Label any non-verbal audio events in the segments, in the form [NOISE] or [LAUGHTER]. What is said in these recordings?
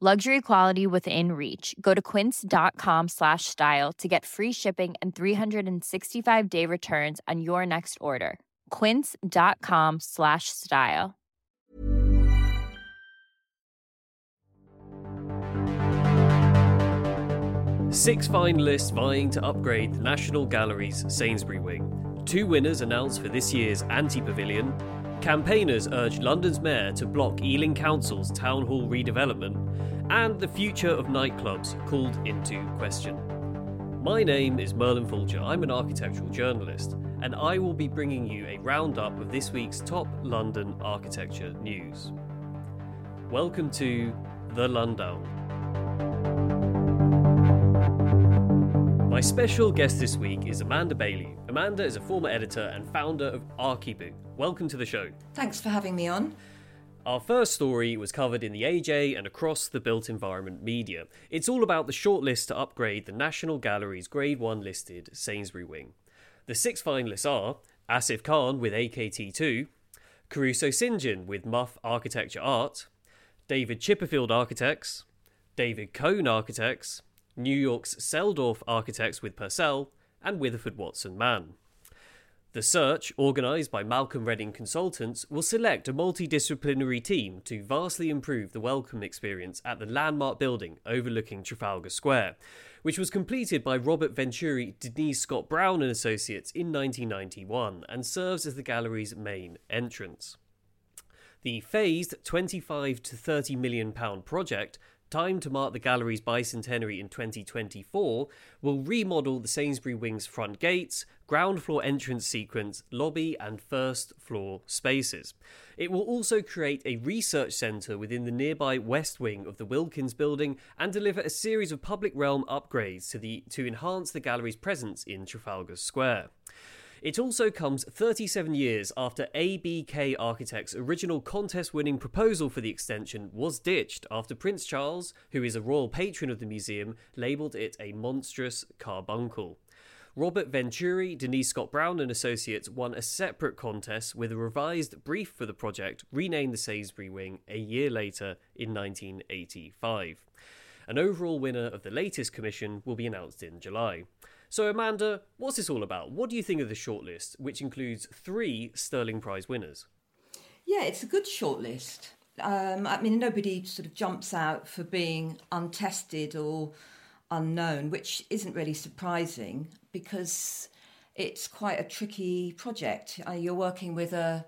Luxury quality within reach. Go to quince.com slash style to get free shipping and 365 day returns on your next order. Quince.com slash style. Six finalists vying to upgrade the National Gallery's Sainsbury Wing. Two winners announced for this year's Antepavilion. Campaigners urged London's mayor to block Ealing Council's town hall redevelopment, and the future of nightclubs called into question. My name is Merlin Fulcher. I'm an architectural journalist, and I will be bringing you a roundup of this week's top London architecture news. Welcome to The Lundown. My special guest this week is Amanda Bailey. Amanda is a former editor and founder of Archiboo. Welcome to the show. Thanks for having me on. Our first story was covered in the AJ and across the built environment media. It's all about the shortlist to upgrade the National Gallery's Grade 1 listed Sainsbury Wing. The six finalists are Asif Khan with AKT2, Caruso St John with muf architecture art, David Chipperfield Architects, David Kohn Architects, New York's Selldorf Architects with Purcell, and Witherford Watson Mann. The search, organised by Malcolm Reading Consultants, will select a multidisciplinary team to vastly improve the welcome experience at the landmark building overlooking Trafalgar Square, which was completed by Robert Venturi, Denise Scott Brown and Associates in 1991 and serves as the gallery's main entrance. The phased 25 to 30 million pound project timed to mark the gallery's bicentenary in 2024, will remodel the Sainsbury Wing's front gates, ground floor entrance sequence, lobby, and first floor spaces. It will also create a research centre within the nearby west wing of the Wilkins building and deliver a series of public realm upgrades to, the, to enhance the gallery's presence in Trafalgar Square. It also comes 37 years after ABK Architects' original contest winning proposal for the extension was ditched after Prince Charles, who is a royal patron of the museum, labelled it a monstrous carbuncle. Robert Venturi, Denise Scott Brown and Associates won a separate contest with a revised brief for the project, renamed the Sainsbury Wing a year later in 1985. An overall winner of the latest commission will be announced in July. So, Amanda, what's this all about? What do you think of the shortlist, which includes three Stirling Prize winners? Yeah, it's a good shortlist. Um, I mean, nobody sort of jumps out for being untested or unknown, which isn't really surprising because it's quite a tricky project. Uh, you're working with a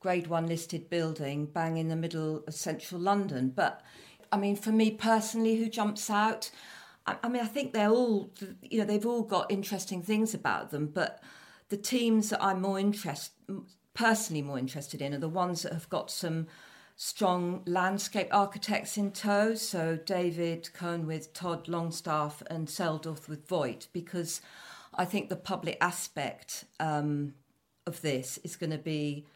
grade one listed building bang in the middle of central London. But I mean, for me personally, who jumps out? I, mean, I think they're all, you know, they've all got interesting things about them, but the teams that I'm more interest, personally more interested in are the ones that have got some strong landscape architects in tow. So David Kohn with Todd Longstaffe and Selldorf with Voigt, because I think the public aspect um, of this is going to be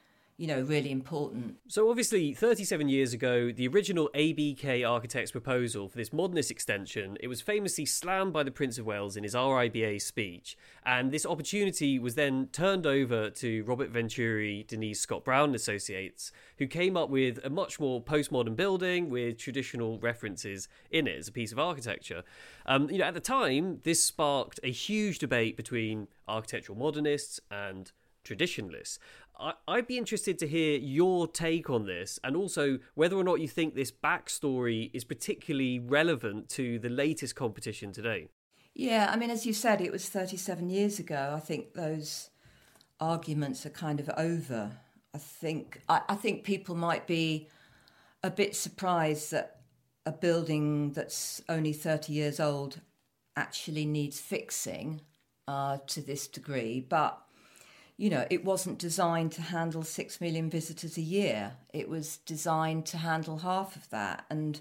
you know, really important. So, obviously, 37 years ago, the original ABK architect's proposal for this modernist extension, it was famously slammed by the Prince of Wales in his RIBA speech, and this opportunity was then turned over to Robert Venturi, Denise Scott Brown and Associates, who came up with a much more postmodern building with traditional references in it as a piece of architecture. Um, you know, at the time, this sparked a huge debate between architectural modernists and traditionalists. I, would be interested to hear your take on this and also whether or not you think this backstory is particularly relevant to the latest competition today. Yeah, I mean, as you said, it was 37 years ago. I think those arguments are kind of over. I think I, I think people might be a bit surprised that a building that's only 30 years old actually needs fixing uh, to this degree, but you know, it wasn't designed to handle six million visitors a year. It was designed to handle half of that. And,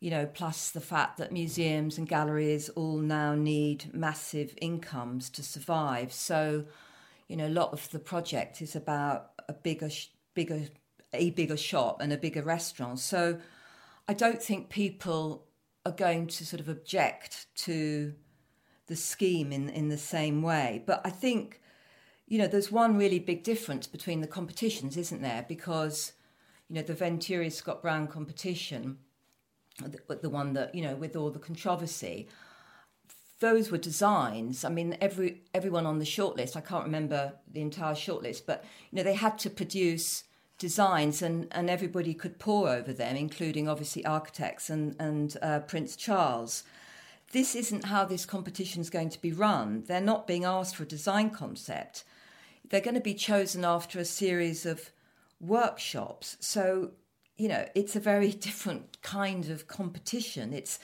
you know, plus the fact that museums and galleries all now need massive incomes to survive. So, you know, a lot of the project is about a bigger, bigger, a bigger shop and a bigger restaurant. So I don't think people are going to sort of object to the scheme in, in the same way. But I think you know, there's one really big difference between the competitions, isn't there? Because, you know, the Venturi Scott Brown competition, the, the one that, you know, with all the controversy, those were designs. I mean, every everyone on the shortlist, I can't remember the entire shortlist, but, you know, they had to produce designs and, and everybody could pore over them, including obviously architects and, and uh, Prince Charles this isn't how this competition is going to be run. They're not being asked for a design concept they're going to be chosen after a series of workshops. So, you know, it's a very [LAUGHS] different kind of competition. It's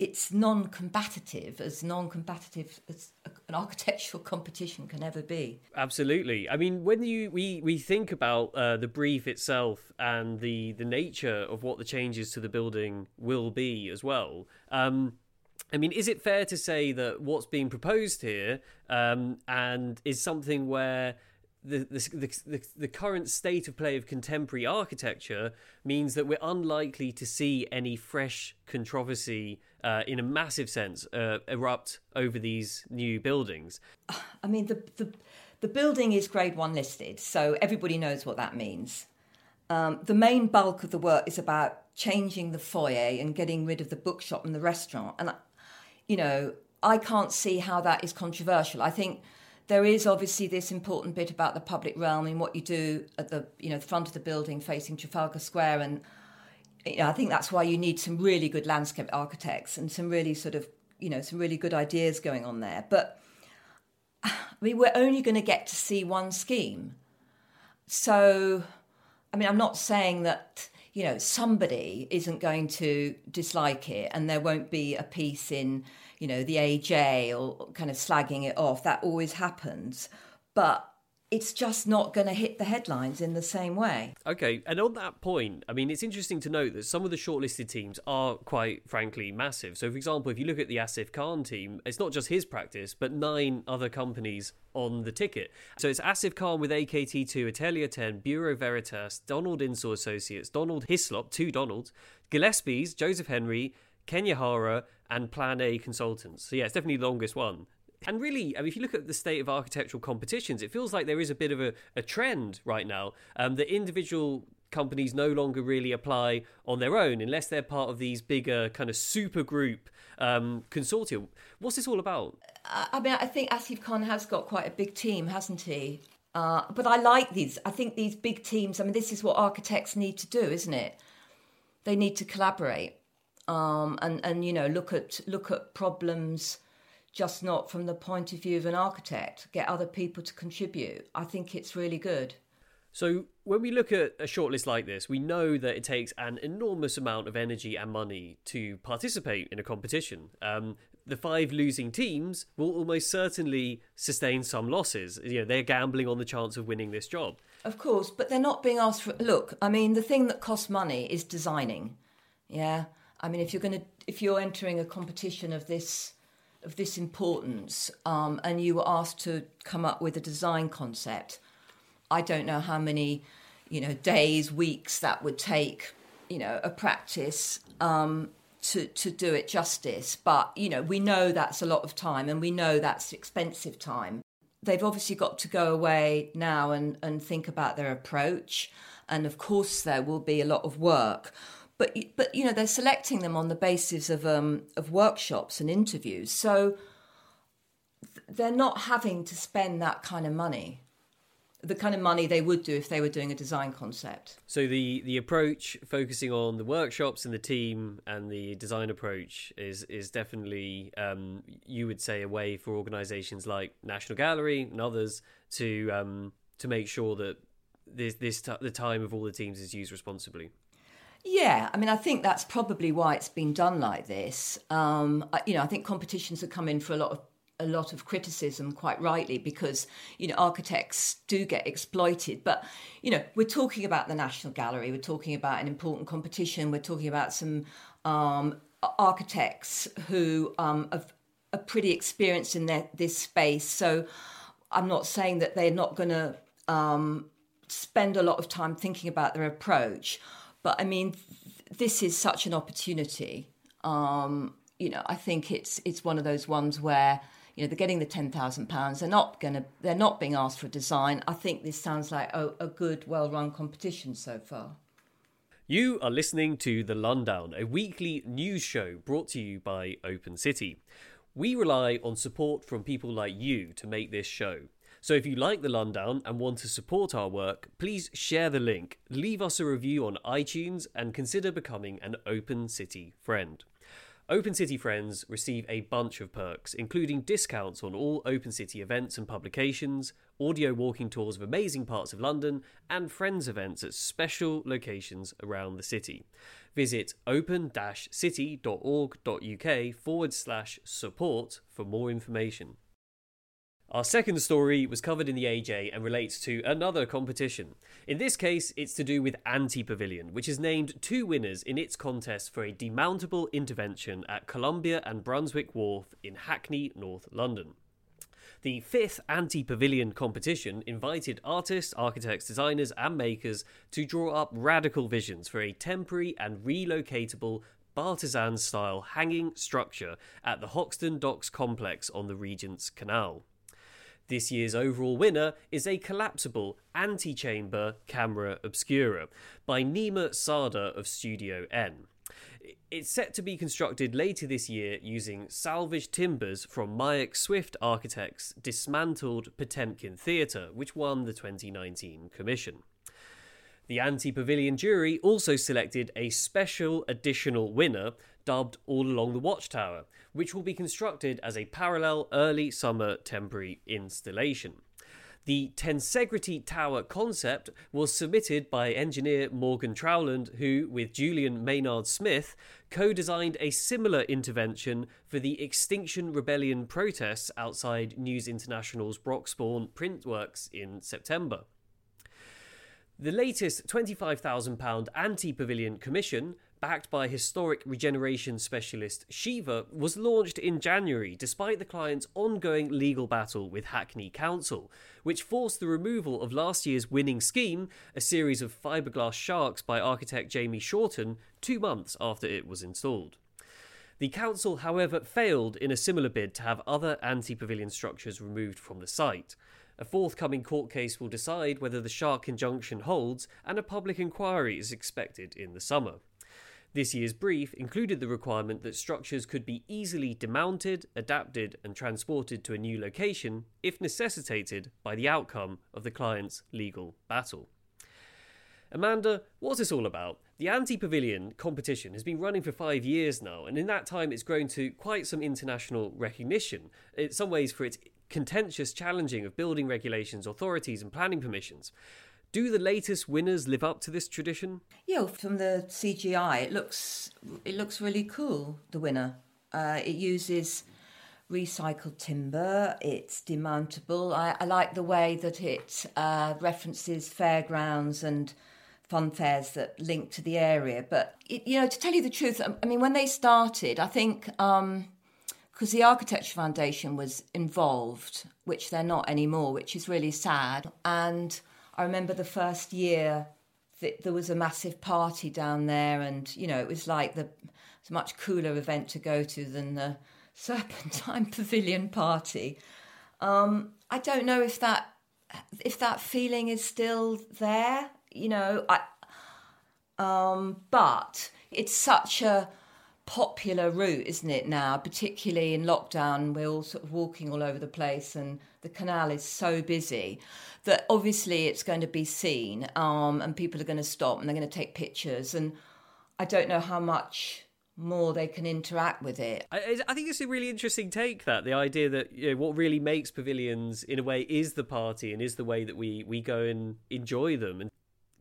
it's non-combative, as non-combative as an architectural [LAUGHS] competition can ever be. Absolutely. I mean, when you we we think about uh, the brief itself and the the nature of what the changes to the building will be as well. Um, I mean, is it fair to say that what's being proposed here um, and is something where the, the, the, the, current state of play of contemporary architecture means that we're unlikely to see any fresh controversy uh, in a massive sense uh, erupt over these new buildings? [SIGHS] I mean, the, the, the building is grade one listed, so everybody knows what that means. Um, the main bulk of the work is about changing the foyer and getting rid of the bookshop and the restaurant. And you know, I can't see how that is controversial. I think there is obviously this important bit about the public realm and what you do at the you know the front of the building facing Trafalgar Square, and you know, I think that's why you need some really good landscape architects and some really sort of you know some really good ideas going on there. But I mean, we're only going to get to see one scheme, so I mean, I'm not saying that you know, somebody isn't going to dislike it and there won't be a piece in, you know, the AJ or kind of slagging it off. That always happens. But it's just not going to hit the headlines in the same way. Okay, and on that point, I mean, it's interesting to note that some of the shortlisted teams are quite frankly massive. So, for example, if you look at the Asif Khan team, it's not just his practice, but nine other companies on the ticket. So it's Asif Khan with AKT2, Atelier 10, Bureau Veritas, Donald Insall Associates, Donald Hyslop, two Donalds, Gillespie's, Joseph Henry, Kenya Hara, and Plan A Consultants. So yeah, it's definitely the longest one. And really, I mean, if you look at the state of architectural competitions, it feels like there is a bit of a, a trend right now um, that individual companies no longer really apply on their own unless they're part of these bigger kind of super group um. What's this all about? I mean, I think Asif Khan has got quite a big team, hasn't he? Uh, but I like these. I think these big teams. I mean, this is what architects need to do, isn't it? They need to collaborate um, and and you know look at look at problems just not from the point of view of an architect, get other people to contribute. I think it's really good. So, when we look at a shortlist like this, we know that it takes an enormous amount of energy and money to participate in a competition. Um, the five losing teams will almost certainly sustain some losses. You know, they're gambling on the chance of winning this job. Of course, but they're not being asked for. Look, I mean, the thing that costs money is designing. Yeah, I mean, if you're going to, if you're entering a competition of this of this importance um, and you were asked to come up with a design concept, I don't know how many, you know, days, weeks that would take, you know, a practice um, to to do it justice. But you know, we know that's a lot of time, and we know that's expensive time. They've obviously got to go away now and and think about their approach, and of course there will be a lot of work but but you know they're selecting them on the basis of um, of workshops and interviews, so they're not having to spend that kind of money. the kind of money they would do if they were doing a design concept. So the the approach focusing on the workshops and the team and the design approach is is definitely um, you would say a way for organisations like National Gallery and others to um, to make sure that this this t- the time of all the teams is used responsibly. Yeah, I mean, I think that's probably why it's been done like this. Um, you know, I think competitions have come in for a lot of a lot of criticism, quite rightly, because you know architects do get exploited. But you know, we're talking about the National Gallery, we're talking about an important competition, we're talking about some um, architects who um, have, are pretty experienced in their, this space. So I'm not saying that they're not going to um, spend a lot of time thinking about their approach, but I mean, th- this is such an opportunity. Um, you know, I think it's it's one of those ones where you know they're getting the ten thousand pounds. They're not to. They're not being asked for a design. I think this sounds like a, a good, well-run competition so far. You are listening to The Lundown, a weekly news show brought to you by Open City. We rely on support from people like you to make this show. So if you like The Lundown and want to support our work, please share the link, leave us a review on iTunes, and consider becoming an Open City friend. Open City friends receive a bunch of perks, including discounts on all Open City events and publications, audio walking tours of amazing parts of London, and friends events at special locations around the city. Visit open city.org.uk forward slash support for more information. Our second story was covered in the AJ and relates to another competition. In this case, it's to do with Antepavilion, which has named two winners in its contest for a demountable intervention at Columbia and Brunswick Wharf in Hackney, North London. The fifth Antepavilion competition invited artists, architects, designers, and makers to draw up radical visions for a temporary and relocatable Bartizan style hanging structure at the Hoxton Docks complex on the Regent's Canal. This year's overall winner is a collapsible anti-chamber camera obscura by Nima Sada of Studio N. It's set to be constructed later this year using salvaged timbers from Maich Swift Architects' dismantled Potemkin Theatre, which won the 2019 commission. The Antepavilion jury also selected a special additional winner dubbed All Along the Watchtower, which will be constructed as a parallel early summer temporary installation. The Tensegrity Tower concept was submitted by engineer Morgan Trowland, who, with Julian Maynard Smith, co designed a similar intervention for the Extinction Rebellion protests outside News International's Broxbourne Printworks in September. The latest £25,000 Antepavilion commission backed by historic regeneration specialist Shiva, was launched in January despite the client's ongoing legal battle with Hackney Council, which forced the removal of last year's winning scheme, a series of fiberglass sharks by architect Jamie Shorten, two months after it was installed. The council, however, failed in a similar bid to have other Antepavilion structures removed from the site. A forthcoming court case will decide whether the shark injunction holds, and a public inquiry is expected in the summer. This year's brief included the requirement that structures could be easily demounted, adapted, and transported to a new location if necessitated by the outcome of the client's legal battle. Amanda, what's this all about? The Antepavilion competition has been running for five years now, and in that time it's grown to quite some international recognition, in some ways for its contentious challenging of building regulations, authorities, and planning permissions. Do the latest winners live up to this tradition? Yeah, from the CGI, it looks it looks really cool. The winner, uh, it uses recycled timber. It's demountable. I, I like the way that it uh, references fairgrounds and fun fairs that link to the area. But it, you know, to tell you the truth, I mean, when they started, I think because um, the Architecture Foundation was involved, which they're not anymore, which is really sad, and I remember the first year that there was a massive party down there, and you know it was like the much cooler event to go to than the [LAUGHS] Serpentine Pavilion party. Um, I don't know if that if that feeling is still there. You know, I um, but it's such a popular route, isn't it now? Particularly in lockdown, we're all sort of walking all over the place, and the canal is so busy that obviously it's going to be seen, um, and people are going to stop and they're going to take pictures. And I don't know how much more they can interact with it. I, I, think it's a really interesting take that the idea that you know, what really makes pavilions in a way is the party and is the way that we we go and enjoy them. And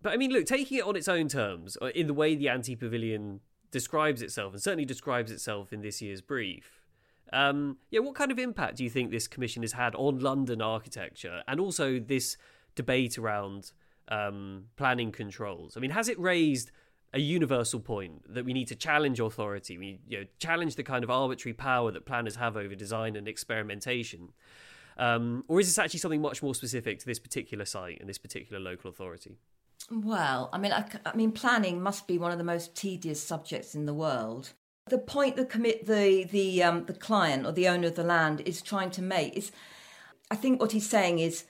but I mean, look, taking it on its own terms, uh, in the way the Antepavilion describes itself, and certainly describes itself in this year's brief. Um, yeah, what kind of impact do you think this commission has had on London architecture, and also this debate around um, planning controls? I mean, has it raised a universal point that we need to challenge authority, we you know, challenge the kind of arbitrary power that planners have over design and experimentation? Um, or is this actually something much more specific to this particular site and this particular local authority? Well, I mean, I, I, mean, planning must be one of the most tedious subjects in the world. The point the commit the the um, the client or the owner of the land is trying to make is, I think what he's saying is,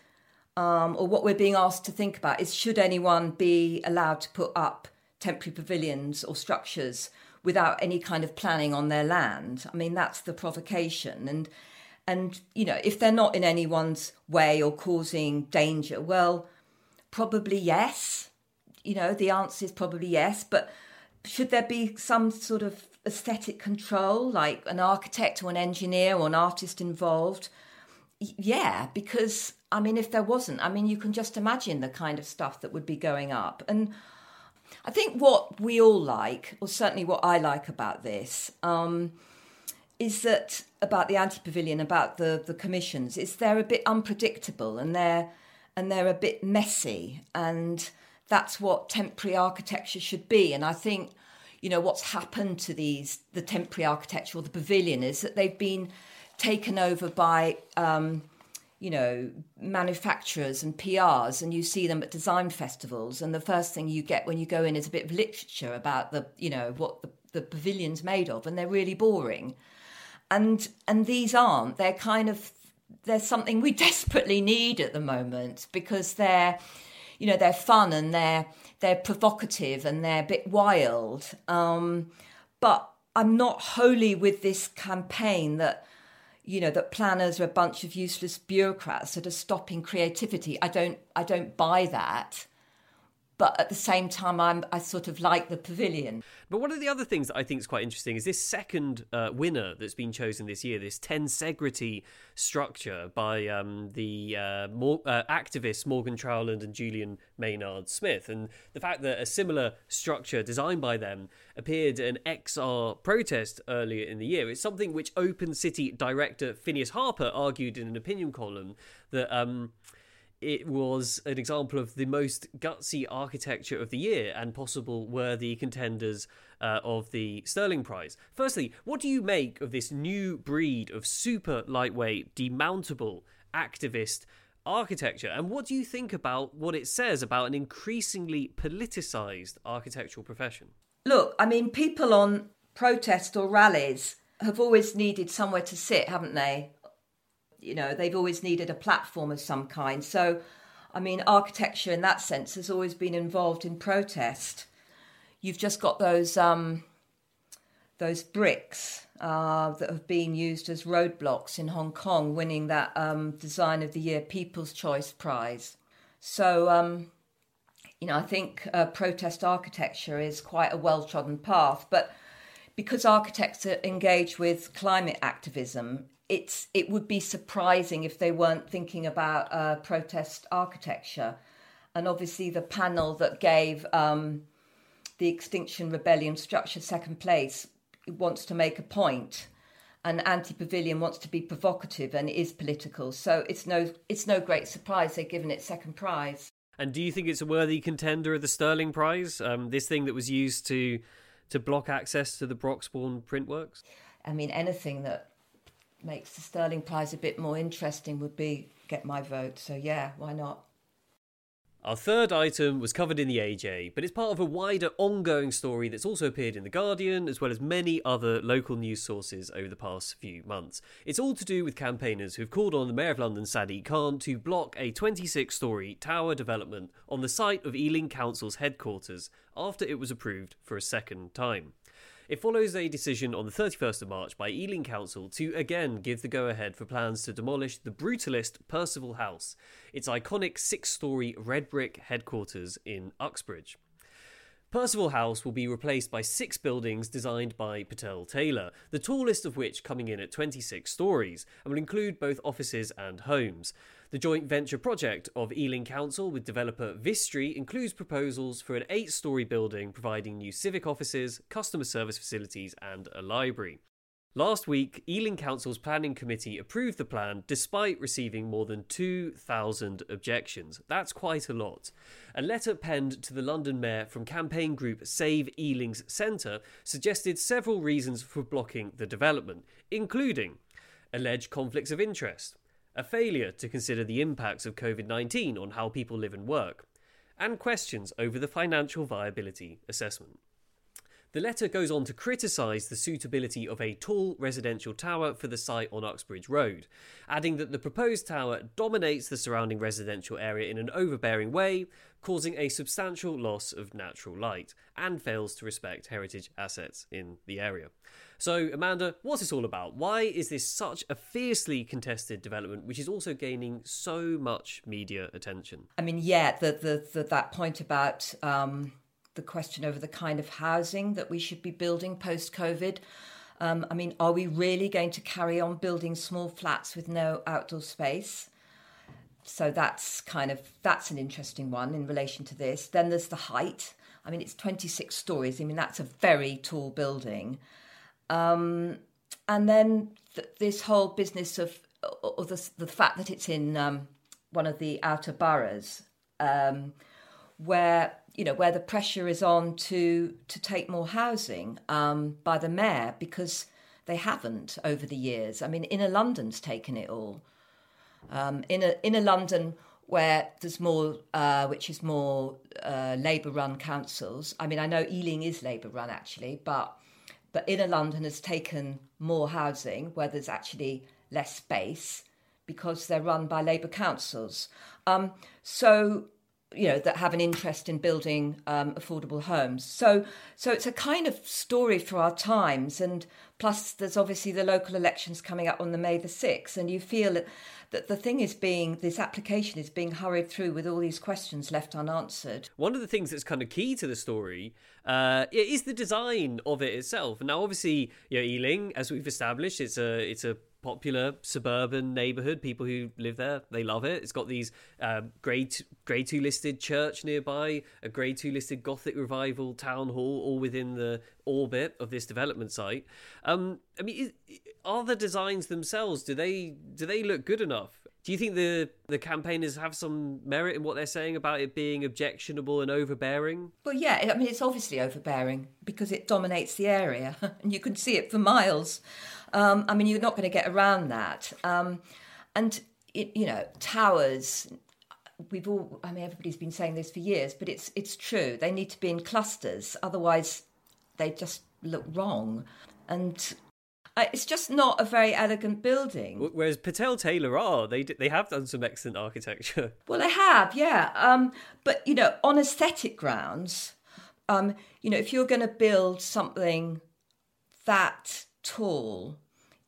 um, or what we're being asked to think about is, should anyone be allowed to put up temporary pavilions or structures without any kind of planning on their land? I mean, that's the provocation, and and you know, if they're not in anyone's way or causing danger, well Probably yes. You know, the answer is probably yes. But should there be some sort of aesthetic control, like an architect or an engineer or an artist involved? Yeah, because I mean, if there wasn't, I mean, you can just imagine the kind of stuff that would be going up. And I think what we all like, or certainly what I like about this, um, is that about the Antepavilion, about the, the commissions, is they're a bit unpredictable and they're and they're a bit messy. And that's what temporary architecture should be. And I think, you know, what's happened to these, the temporary architecture or the pavilion, is that they've been taken over by, um, you know, manufacturers and PRs, and you see them at design festivals. And the first thing you get when you go in is a bit of literature about the, you know, what the, the pavilion's made of, and they're really boring. And and these aren't. They're kind of there's something we [LAUGHS] desperately need at the moment because they're you know they're fun and they're they're provocative and they're a bit wild um, but i'm not wholly with this campaign that you know that planners are a bunch of useless bureaucrats that are stopping creativity. I don't i don't buy that but at the same time, I'm I sort of like the pavilion. But one of the other things that I think is quite interesting is this second uh, winner that's been chosen this year, this tensegrity structure by um, the uh, uh, activists Morgan Trowland and Julian Maynard Smith, and the fact that a similar structure designed by them appeared in XR protest earlier in the year. It's something which Open City director Phineas Harper argued in an opinion column that. Um, it was an example of the most gutsy architecture of the year and possible worthy contenders uh, of the Stirling Prize. Firstly, what do you make of this new breed of super lightweight, demountable activist architecture? And what do you think about what it says about an increasingly politicized architectural profession? Look, I mean, people on protest or rallies have always needed somewhere to sit, haven't they? You know, they've always needed a platform of some kind. So, I mean, architecture in that sense has always been involved in protest. You've just got those um, those bricks uh, that have been used as roadblocks in Hong Kong, winning that um, Design of the Year People's Choice Prize. So, um, you know, I think uh, protest architecture is quite a well trodden path, but because architects are engaged with climate activism, it's it would be surprising if they weren't thinking about uh, protest architecture, and obviously the panel that gave um, the Extinction Rebellion structure second place wants to make a point, and Antepavilion wants to be provocative and is political. So it's no it's no great surprise they've given it second prize. And do you think it's a worthy contender of the Stirling Prize? Um, this thing that was used to to block access to the Broxbourne printworks. I mean, anything that makes the Stirling Prize a bit more interesting would be get my vote. So yeah, why not? Our third item was covered in the AJ, but it's part of a wider ongoing story that's also appeared in The Guardian, as well as many other local news sources over the past few months. It's all to do with campaigners who've called on the Mayor of London, Sadiq Khan, to block a 26 story tower development on the site of Ealing Council's headquarters after it was approved for a second time. It follows a decision on the 31st of March by Ealing Council to again give the go ahead for plans to demolish the brutalist Percival House, its iconic six story red brick headquarters in Uxbridge. Percival House will be replaced by six buildings designed by Patel Taylor, the tallest of which coming in at 26 stories, and will include both offices and homes. The joint venture project of Ealing Council with developer Vistry includes proposals for an eight story building providing new civic offices, customer service facilities, and a library. Last week, Ealing Council's planning committee approved the plan despite receiving more than 2,000 objections. That's quite a lot. A letter penned to the London Mayor from campaign group Save Ealing's Centre suggested several reasons for blocking the development, including alleged conflicts of interest, a failure to consider the impacts of COVID 19 on how people live and work, and questions over the financial viability assessment. The letter goes on to criticise the suitability of a tall residential tower for the site on Uxbridge Road, adding that the proposed tower dominates the surrounding residential area in an overbearing way, causing a substantial loss of natural light, and fails to respect heritage assets in the area. So, Amanda, what's this all about? Why is this such a fiercely contested development, which is also gaining so much media attention? I mean, yeah, the, the, the that point about um, the question over the kind of housing that we should be building post COVID. Um, I mean, are we really going to carry on building small flats with no outdoor space? So that's kind of that's an interesting one in relation to this. Then there's the height. I mean, it's 26 stories. I mean, that's a very tall building. Um, and then th- this whole business of, of the, the, fact that it's in um, one of the outer boroughs, um, where you know where the pressure is on to to take more housing um, by the mayor because they haven't over the years. I mean, Inner London's taken it all. Um, inner Inner London, where there's more, uh, which is more uh, Labour-run councils. I mean, I know Ealing is Labour-run actually, but but Inner London has taken more housing where there's actually less space because they're run by Labour councils. Um, so you know that have an interest in building um, affordable homes. So so it's a kind of story for our times, and plus there's obviously the local elections coming up on the May the sixth, and you feel that, that the thing is being this application is being hurried through with all these questions left unanswered. One of the things that's kind of key to the story uh, is the design of it itself. Now, obviously, you know, Ealing, as we've established, it's a it's a popular suburban neighborhood. People who live there, they love it. It's got these uh, grade grade two listed church nearby, a grade two listed Gothic revival town hall, all within the orbit of this development site. Um, I mean, is, are the designs themselves do they do they look good enough? Do you think the the campaigners have some merit in what they're saying about it being objectionable and overbearing? Well, yeah, I mean it's obviously overbearing because it dominates the area, [LAUGHS] and you can see it for miles. Um, I mean, you're not going to get around that. Um, and, it, you know, towers, we've all, I mean, everybody's been saying this for years, but it's, it's true. They need to be in clusters, otherwise, they just look wrong. And uh, it's just not a very elegant building. Whereas Patel Taylor are they they have done some excellent architecture. [LAUGHS] Well, they have, yeah. Um, but you know, on aesthetic grounds, um, you know, if you're going to build something that tall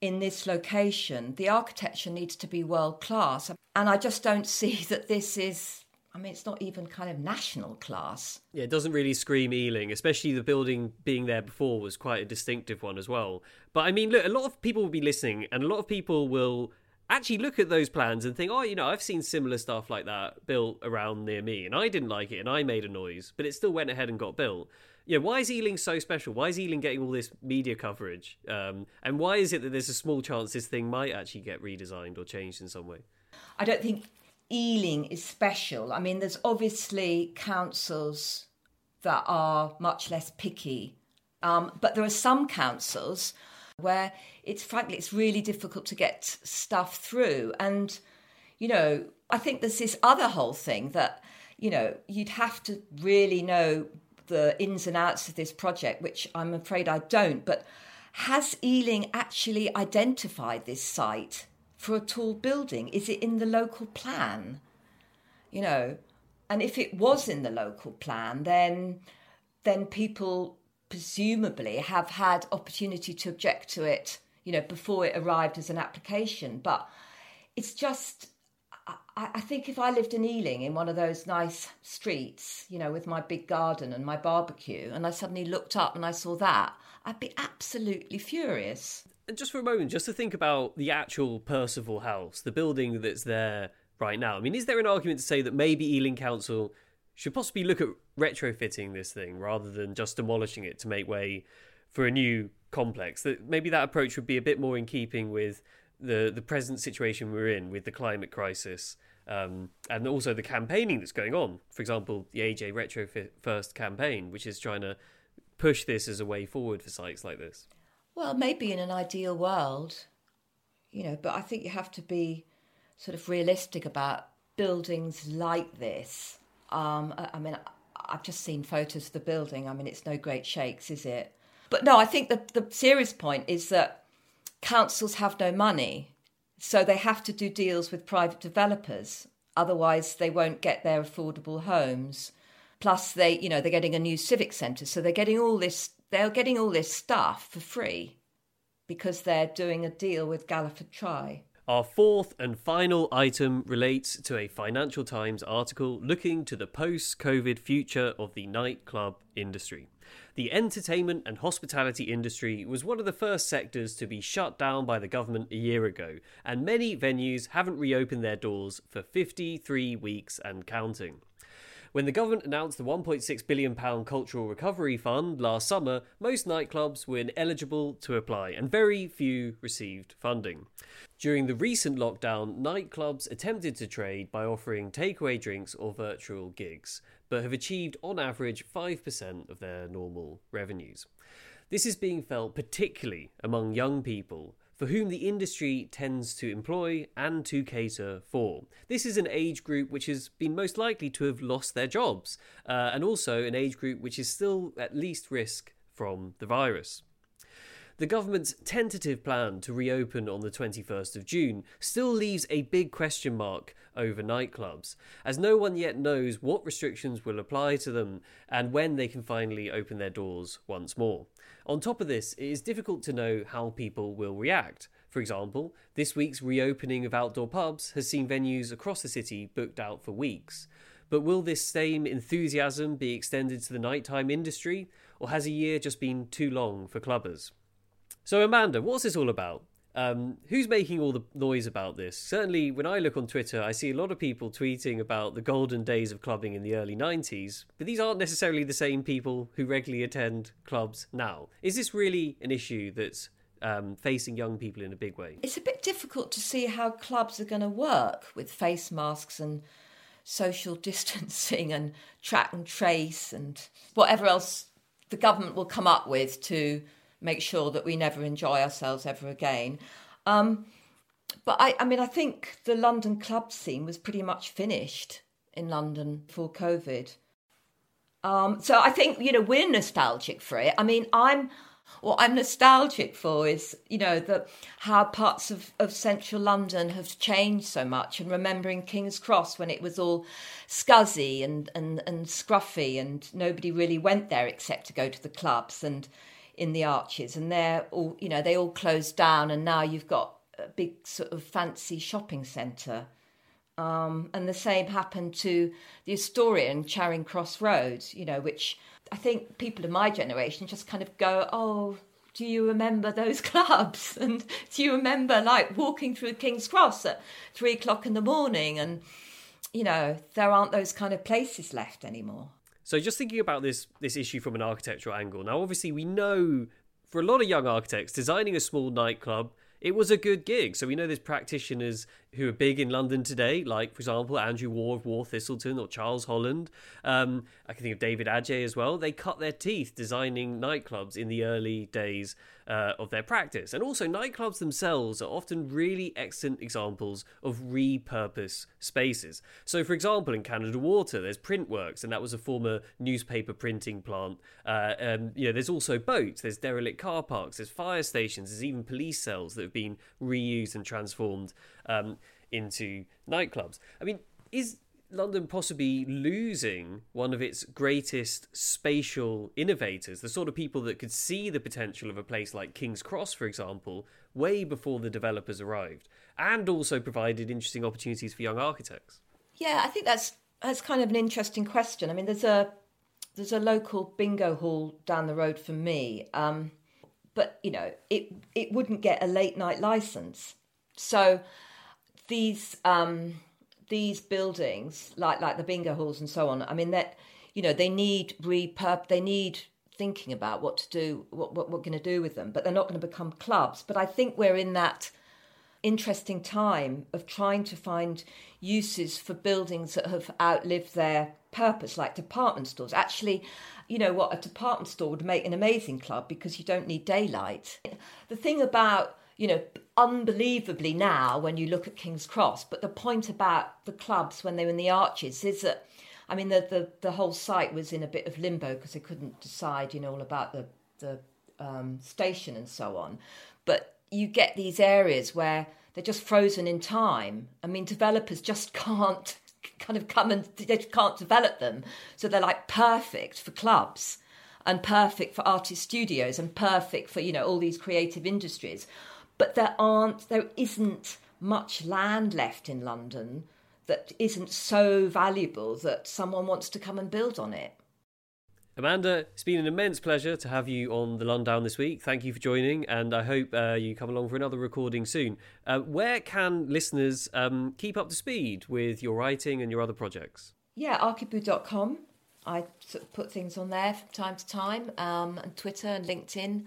in this location, the architecture needs to be world class. And I just don't see [LAUGHS] that this is. I mean, it's not even kind of national class. Yeah, it doesn't really scream Ealing, especially the building being there before was quite a distinctive one as well. But I mean, look, a lot of people will be listening, and a lot of people will actually look at those plans and think, oh, you know, I've seen similar stuff like that built around near me, and I didn't like it, and I made a noise, but it still went ahead and got built yeah, why is Ealing so special? Why is Ealing getting all this media coverage? Um, and why is it that there's a small chance this thing might actually get redesigned or changed in some way? I don't think Ealing is special. I mean, there's obviously councils that are much less picky, um, but there are some councils where it's frankly it's really difficult to get stuff through. And you know, I think there's this other whole thing that you know you'd have to really know the ins and outs of this project, which I'm afraid I don't, but has Ealing actually identified this site for a tall building? Is it in the local plan? You know, and if it was in the local plan, then then people presumably have had opportunity to object to it, you know, before it arrived as an application. But it's just, I, I think if I lived in Ealing in one of those nice streets, you know, with my big garden and my barbecue, and I suddenly looked up and I saw that, I'd be absolutely furious. And just for a moment, just to think about the actual Percival House, the building that's there right now. I mean, is there an argument to say that maybe Ealing Council should possibly look at retrofitting this thing rather than just demolishing it to make way for a new complex? That maybe that approach would be a bit more in keeping with the the present situation we're in with the climate crisis. Um, and also the campaigning that's going on. For example, the AJ Retro First campaign, which is trying to push this as a way forward for sites like this. Well, maybe in an ideal world, you know, but I think you have to be sort of realistic about buildings like this. Um, I, I mean, I've just seen photos of the building. I mean, it's no great shakes, is it? But no, I think the, the serious point is that councils have no money. So they have to do deals with private developers. Otherwise, they won't get their affordable homes. Plus, they, you know, they're getting a new civic centre. So they're getting all this, they're getting all this stuff for free because they're doing a deal with Galliford Try. Our fourth and final item relates to a Financial Times article looking to the post COVID future of the nightclub industry. The entertainment and hospitality industry was one of the first sectors to be shut down by the government a year ago, and many venues haven't reopened their doors for 53 weeks and counting. When the government announced the £1.6 billion Cultural Recovery Fund last summer, most nightclubs were ineligible to apply, and very few received funding. During the recent lockdown, nightclubs attempted to trade by offering takeaway drinks or virtual gigs, but have achieved on average 5% of their normal revenues. This is being felt particularly among young people for whom the industry tends to employ and to cater for. This is an age group which has been most likely to have lost their jobs, uh, and also an age group which is still at least risk from the virus. The government's tentative plan to reopen on the 21st of June still leaves a big question mark over nightclubs, as no one yet knows what restrictions will apply to them and when they can finally open their doors once more. On top of this, it is difficult to know how people will react. For example, this week's reopening of outdoor pubs has seen venues across the city booked out for weeks. But will this same enthusiasm be extended to the nighttime industry, or has a year just been too long for clubbers? So, Amanda, what's this all about? Um, who's making all the noise about this? Certainly, when I look on Twitter, I see a lot of people tweeting about the golden days of clubbing in the early 90s, but these aren't necessarily the same people who regularly attend clubs now. Is this really an issue that's um, facing young people in a big way? It's a bit difficult to see how clubs are going to work with face masks and social [LAUGHS] distancing and track and trace and whatever else the government will come up with to make sure that we never enjoy ourselves ever again. Um, but I, I mean, I think the London club scene was pretty much finished in London for COVID. Um, so I think you know we're nostalgic for it. I mean, I'm what I'm nostalgic for is you know the how parts of, of central London have changed so much, and remembering King's Cross when it was all scuzzy and and and scruffy, and nobody really went there except to go to the clubs and in the arches, and they're all you know they all closed down, and now you've got a big sort of fancy shopping centre. Um, and the same happened to the Astoria in Charing Cross Road, you know, which I think people of my generation just kind of go, oh, do you remember those [LAUGHS] clubs? And do you remember like walking through King's Cross at three o'clock in the morning? And, you know, there aren't those kind of places left anymore. So just thinking about this this issue from an architectural angle. Now, obviously, we know for a lot of young architects, designing a small nightclub it was a good gig. So we know there's practitioners who are big in London today, like, for example, Andrew Waugh of Thistleton or Charles Holland. Um, I can think of David Adjaye as well. They cut their teeth designing nightclubs in the early days uh, of their practice. And also, nightclubs themselves are often really excellent examples of repurpose spaces. So, for example, in Canada Water, there's Printworks, and that was a former newspaper printing plant. Uh, um, you know, there's also boats, there's derelict car parks, there's fire stations, there's even police cells that have been reused and transformed um, into nightclubs. I mean, is London possibly losing one of its greatest spatial innovators, the sort of people that could see the potential of a place like King's Cross, for example, way before the developers arrived, and also provided interesting opportunities for young architects? Yeah, I think that's that's kind of an interesting question. I mean, there's a there's a local bingo hall down the road from me, um, but you know, it it wouldn't get a late night license. So these um, these buildings, like like the bingo halls and so on, I mean that you know they need repurp they need thinking about what to do, what what we're going to do with them, but they're not going to become clubs. But I think we're in that interesting time of trying to find uses for buildings that have outlived their purpose, like department stores. Actually, you know what, a department store would make an amazing club because you don't need daylight. The thing about you know, unbelievably now when you look at King's Cross. But the point about the clubs when they were in the arches is that, I mean, the the, the whole site was in a bit of limbo because they couldn't decide, you know, all about the the um, station and so on. But you get these areas where they're just frozen in time. I mean, developers just [LAUGHS] can't kind of come and they can't develop them, so they're like perfect for clubs and perfect for artist studios and perfect for you know all these creative industries but there aren't, there isn't much land left in London that isn't so valuable that someone wants to come and build on it. Amanda, it's been an immense pleasure to have you on the Lundown this week. Thank you for joining, and I hope uh, you come along for another recording soon. Uh, where can listeners um, keep up to speed with your writing and your other projects? Yeah, archiboo.com. I sort of put things on there from time to time, um, and Twitter and LinkedIn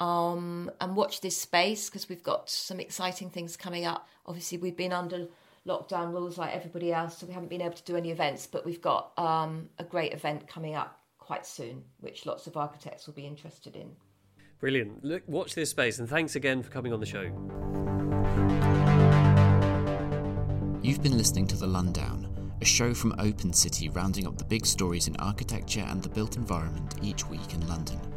um, and watch this space because we've got some exciting things coming up. Obviously, we've been under lockdown rules like everybody else, so we haven't been able to do any events, but we've got um, a great event coming up quite soon, which lots of architects will be interested in. Brilliant. Look, watch this space, and thanks again for coming on the show. You've been listening to The Lundown, a show from Open City rounding up the big stories in architecture and the built environment each week in London.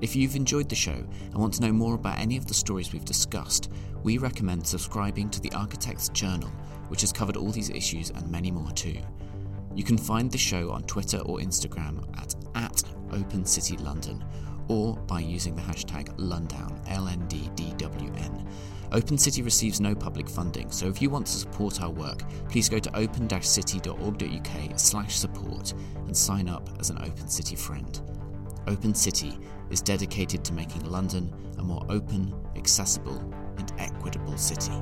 If you've enjoyed the show and want to know more about any of the stories we've discussed, we recommend subscribing to the Architect's Journal, which has covered all these issues and many more too. You can find the show on Twitter or Instagram at, at Open City London or by using the hashtag Lundown, L-N-D-D-W-N. Open City receives no public funding, so if you want to support our work, please go to open-city.org.uk slash support and sign up as an Open City friend. Open City is dedicated to making London a more open, accessible, and equitable city.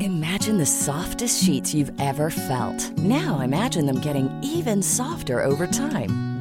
Imagine the softest sheets you've ever felt. Now imagine them getting even softer over time.